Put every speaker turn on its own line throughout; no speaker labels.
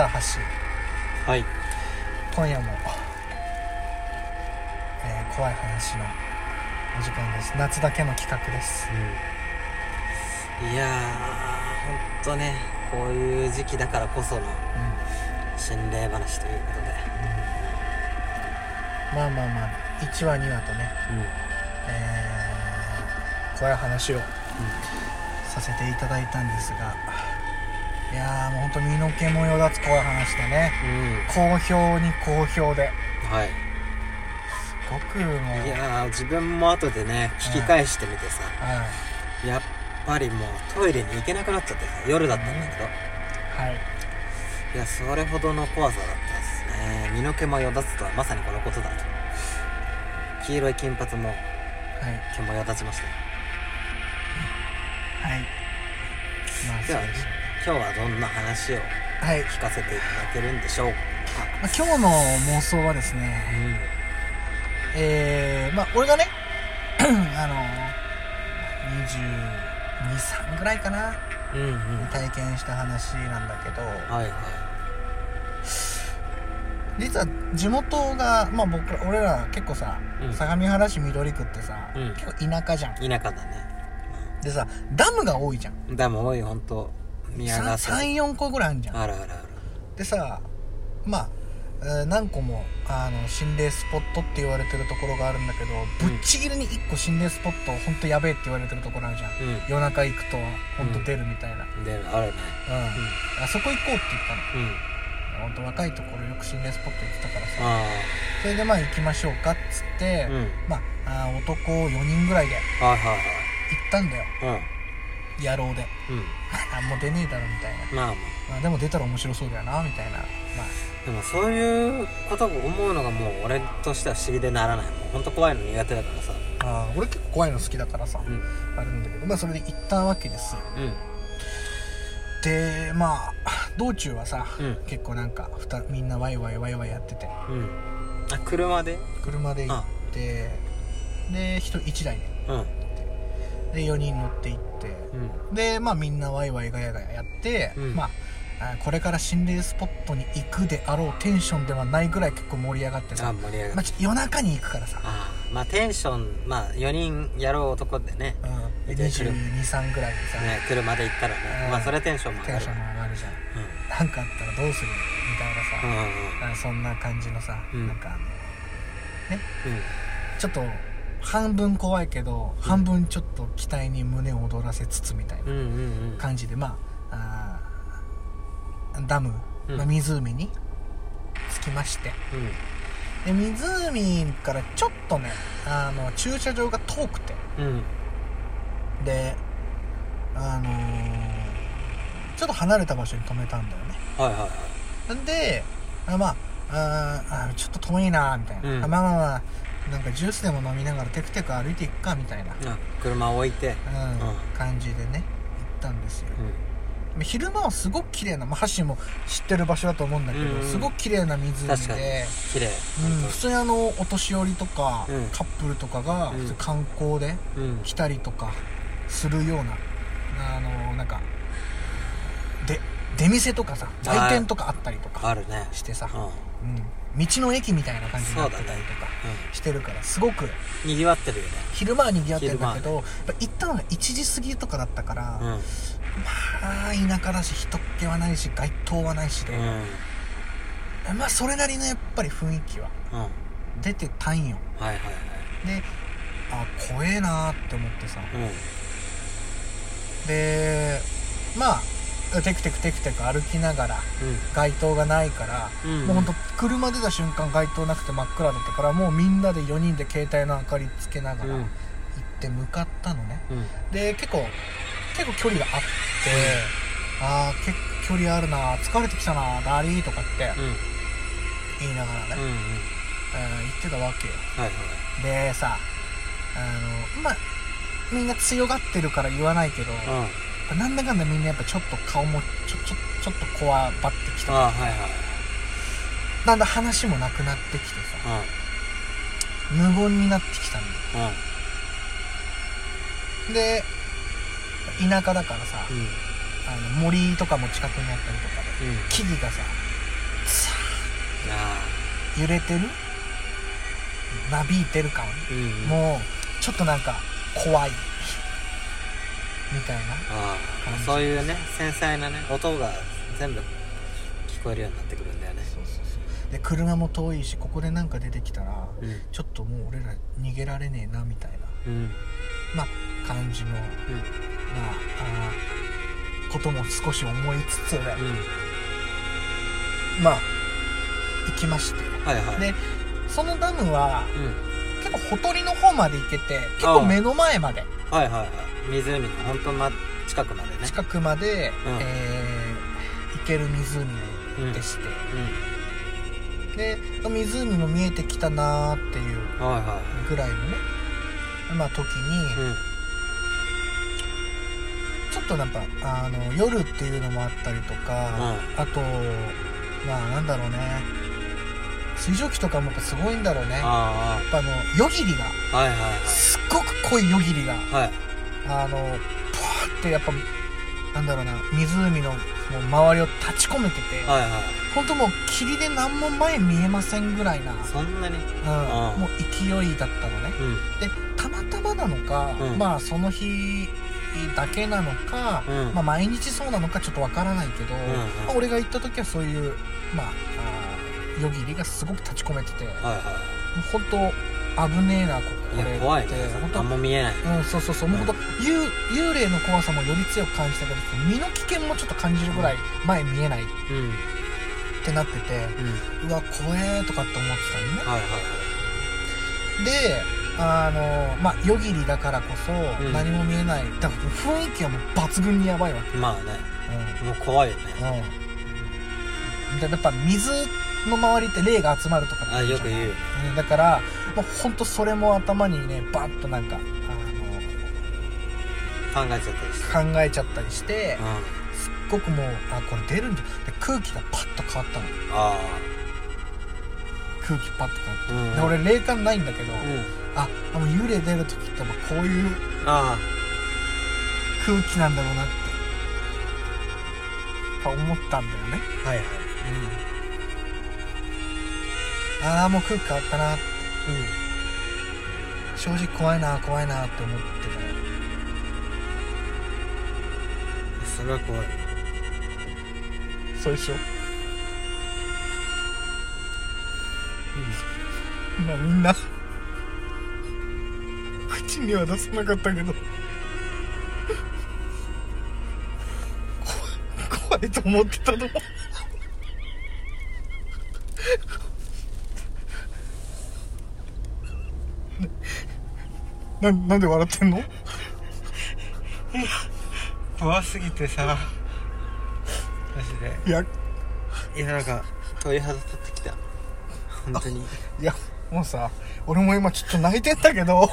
さあ橋
はい。
今夜も、えー怖い話のお時間です。夏だけの企画です。
いやーほんとねこういう時期だからこその
うん、
心霊話ということで。
まあまあまあ1話2話とね、
うん。
えー怖い話をさせていただいたんですがいやーもうほんと身の毛もよだつ怖い話でね。
うん、
好評に好評で。
はい。
僕も。
いやー自分も後でね聞き返してみてさ、
はい
やっぱりもうトイレに行けなくなっちゃってさ夜だったんだけど、
はい。
いやそれほどの怖さだったですね。身の毛もよだつとはまさにこのことだと。黄色い金髪も
はい。
毛もよだちましたよ。
はい。まあ
では
そうです
今日はどんな話を
はい、
聞かせていただけるんでしょうか？
まあ、今日の妄想はですねえー、まあ俺がね あの223ぐらいかな
うんうん。うん
体験した話なんだけど
はいはい。
実は地元がまあ僕ら俺ら結構さ、
うん。
相模原市緑区ってさ、
うん。
結構田舎じゃん。
田舎だね。
でさダムが多いじゃん。
でも多い本当宮川線
34個ぐらいあるじゃん。
あるあるある
でさまあえー何個もあの心霊スポットって言われてるところがあるんだけど、ぶっちぎりに1個心霊スポット本当やべえって言われてるところあるじゃん、
う
夜中行くと本当出るみたいな、うん。
んであるね。
あそこ行こうって言ったの。
うん。うん。
本当若いところよく心霊スポット行ってたからさ。
あ
それでまあ。行きましょうかっつって、まあ男4人ぐらいで
はいはい
行ったんだよ
はい
野郎で。
うん。
もう出ねえだろみたいな、
まあまあ。
まあ、でも出たら面白そうだよなみたいな。ま
でもそういうことを思うのがもう俺としては不思議でならない。もう本当怖いの苦手だからさ。
あ俺結構怖いの好きだからさ、
うん。
あるんだけど。まあそれで行ったわけですよ。
うん。
でまあ道中はさ、
うん。
結構なんかみんなワイワイワイワイやってて。
うん。あ車で？
車で行ってで人1台で。
うん
で4人乗って行って
うん。
でまあみんなワイワイガヤガヤやって、
うん。
まああこれから心霊スポットに行くであろうテンションではないぐらい結構盛り上がって
あ
さ、
盛り上がる。
まあ、夜中に行くからさ、
ああまあテンションまあ4人やろう男でね
うん、
で車
223ぐらいでさ、
ね車で行ったらね。
うん。
まあそれテンションも上
テンションも上がるじゃん。
うん。
なんかあったらどうするみたいなさ、
うんうん
あそんな感じのさ、
うん。
なんかあのね。
うん。
ちょっと半分怖いけど、半分ちょっと期待に胸を躍らせつつみたいな
うんうんうん。
感じでまああーダム、湖に着きまして。
うん。
で湖からちょっとねあの駐車場が遠くて。
うん。
であのーちょっと離れた場所に止めたんだよね。
はいはいはい。
んであまああちょっと遠いなみたいな、
うん。
あまあまあまあなんかジュースでも飲みながらテクテク歩いていくかみたいな、
あ車置いて。
うん。
うん。
感じでね行ったんですよ。
うん。
昼間はすごく綺麗な、まあ、ハッシーも知ってる場所だと思うんだけど、
うん。うん
すごく綺麗な湖
確かに。
で、
綺麗。
うん、普通にあのお年寄りとか、
うん。
カップルとかが
うん。
普通観光で
うん。
来たりとかするようなあのなんかで出店とかさ売店とかあったりとか
あるね。
してさ、
うん。
うん、道の駅みたいな感じになってたりとかしてるからすごく
にぎわってるよね。
昼間は賑わってるんだけど、行ったのが1時過ぎとかだったから、
うん。
まあ田舎だし人っ気はないし街灯はないしで、
うん。
まあそれなりのやっぱり雰囲気は出てたんよ。
はいはい。
であ怖えなーって思ってさ。
うん。
でまあテクテクテクテク歩きながら街灯がないから、
うん。
もうほんと車出た瞬間街灯なくて真っ暗だったからもうみんなで4人で携帯の明かりつけながら
うん。
行って向かったのね、
うん。うん
で結構結構距離があって、ああ結構距離あるな疲れてきたなダリーとかって
うん。
言いながらね、
うんうん。
えー言ってたわけよ。
はいはい。
でさあのまあみんな強がってるから言わないけど、
うん
なんだかんだみんなやっぱちょっと顔もちょちょちょっとこわばってきた。
ああはいはい
だんだん話もなくなってきてさ無言になってきたんだよ。
うん。うん
で田舎だからさ、
うん。
あの森とかも近くにあったりとかで
うん。
木々がさ
あ
揺れてる？なびいてる感？
あうん。
もうちょっとなんか怖いみたいな
そういうね繊細なね音が全部聞こえるようになってくるんだよね。
そうそうそう。で車も遠いしここでなんか出てきたら
うん。
ちょっともう俺ら逃げられねえなみたいな。
うん。
まあ感じのまああーことも少し思いつつ、
うん。
まあ行きまして。
はいはい。
でそのダムは
うん。
結構ほとりの方まで行けて結構目の前まで
はいはいはい。湖の本当ま近くまでね。
近くまで、
うん。
えー行ける湖でして、で湖も見えてきたなーっていう
うんはいは
ぐらいのねまあ時に、
いうん。
ちょっとなんかあの夜っていうのもあったりとか、あとまあなんだろうね。水蒸気とかもやっぱすごいんだろうね。やっ
あ
ぱあの夜霧が
あはいはいはい。
すっごく濃い夜霧が
はい。
あのパーってやっぱなんだろうな湖のもう周りを立ち込めてて、
はいはい。
本当もう霧で何も前見えませんぐらいな、
そんなに？
うん。
ああ。
もう勢いだったのね。
うん。
でたまたまなのか、
うん。
まあその日だけなのか、
うん。
まあ、毎日そうなのかちょっとわからないけど、
んうん。
まあ俺が行った時はそういうまあ夜霧がすごく立ち込めててもう
はい。は
本当危ねえなここれ
怖いね。
本当
何も見えない。
うん、そうそうそう、もうほんと幽幽霊の怖さもより強く感じたけど身の危険もちょっと感じるぐらい前見えないっ
うん。
てなってて、
うん。
うわ怖えとかって思ってたのね。
はいはい
であのまあ夜霧だからこそ
うん。
何も見えない、だから雰囲気はもう抜群にやばいわけ、
まあね。もう怖いよね。
うん。うんでやっぱ水の周りって霊が集まるとか
あよく言う。よね
うん。だからもうほんとそれも頭にねバッとなんかあの
考えちゃったりして。
考えちゃったりして、
うん。
すっごくもうあこれ出るんじゃで空気がパッと変わったの。
あ
空気パッと変わって、
あうん。
で俺霊感ないんだけど、
うん。
ああの幽霊出る時ってこういう
あ
空気なんだろうなって思ったんだよね。
あはいはい。
ああもう空気変わったな
うん。
正直怖いな怖いなって思ってたよ。
それは怖い。
そうでしょ？まあみんな。口には出さなかったけど。怖怖いと思ってたのななんで笑ってんの？
怖すぎてさ。マジで。
いや。
いやなんか鳥肌立ってきた。本当に。
いやもうさ俺も今ちょっと泣いてんだけど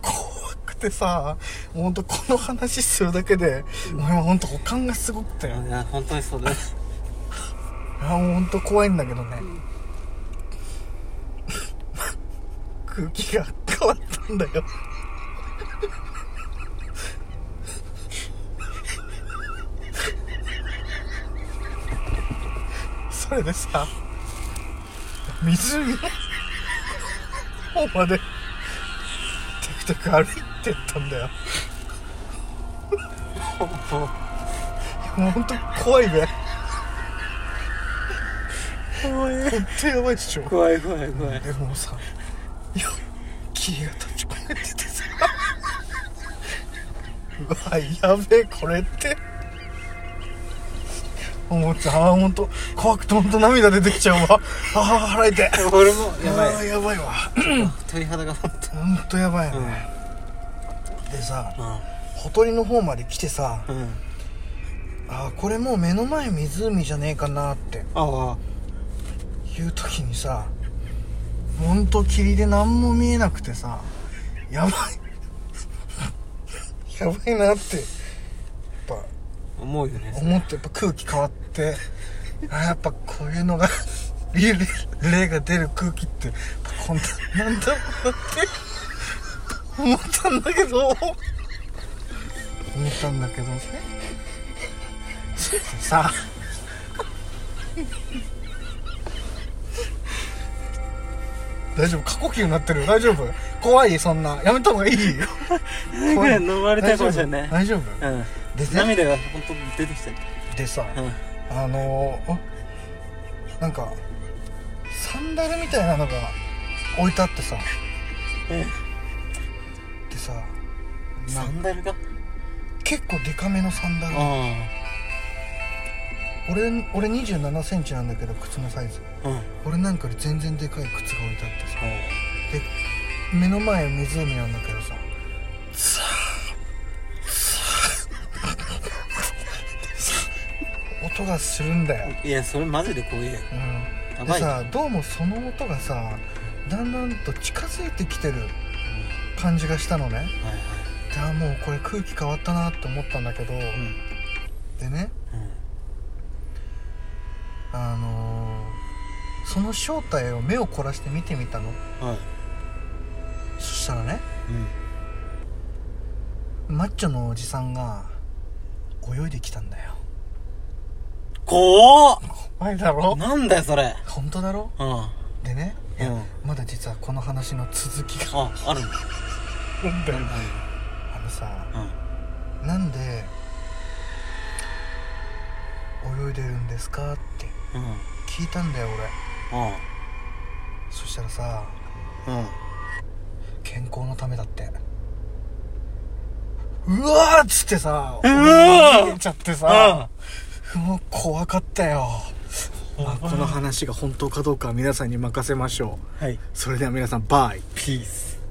怖くてさもうほんとこの話するだけでもう今ほんと保管がすごくて。
いや本当にそうだね。
あもうほんと怖いんだけどね。空気が変わったんだよれでさ湖の方までテクテク歩いてったんだよ。もうほんと怖いべ。
怖い。
ほんとやばいっしょ。
怖い怖い怖い。
でもさいや霧が立ち込めててさ。うわやべえこれって思ってああほんと怖くてほんと涙出てきちゃうわ。ああ腹痛い。
俺もやばい。
ああやばいわ。
鳥肌が本当
ほんとやばいよね、でさほとりの方まで来てさ
うん。うん
ああこれもう目の前湖じゃねえかなって。
あ
いう時にさほんと霧で何も見えなくてさやばい。やばいなって
思うよね。
思ってやっぱ空気変わってあやっぱこういうのが霊霊が出る空気ってこんななんだろうなって思ったんだけど。思ったんだけど。ねさ大丈夫？過呼吸になってる。大丈夫？怖い？そんな。やめた方がいいよ。
飲まれたかもしれない。
大丈夫？
うん
でね。
涙が本当出てきたよ
でさ
うん
あのー、なんかサンダルみたいなのが置いてあってさ。
え
でさ
サ
な
ンダルが？
結構デカめのサンダル。
あ
俺俺2 7センチなんだけど靴のサイズ。
あうん。
俺なんかより全然でかい靴が置いてあってさ。で目の前湖なんだけどさ音がするんだよ、
いやそれマジで怖いよ
うん、でさどうもその音がさだんだんと近づいてきてる感じがしたのね。
はいはい。
じゃあもうこれ空気変わったなって思ったんだけど、
うん。
でね。
うん。
あのーその正体を目を凝らして見てみたの。
はい。
そしたらね。
うん。
マッチョのおじさんが泳いできたんだよ
怖っ。
だろ？
なんだよそれ。
本当だろ？
うん。あ
でね、いや
うん。
まだ実はこの話の続きが
あるんだ
あんだよ。
うん
あのさ
うん。
なんで泳いでるんですかって
うん。
聞いたんだよ俺。
あ
そしたらさ
あうん。
健康のためだって。うわーっつってさ
うわー。
泳げちゃってさもう怖かったよ。まあこの話が本当かどうかは皆さんに任せましょう。
はい。
それでは皆さんバイ。
ピース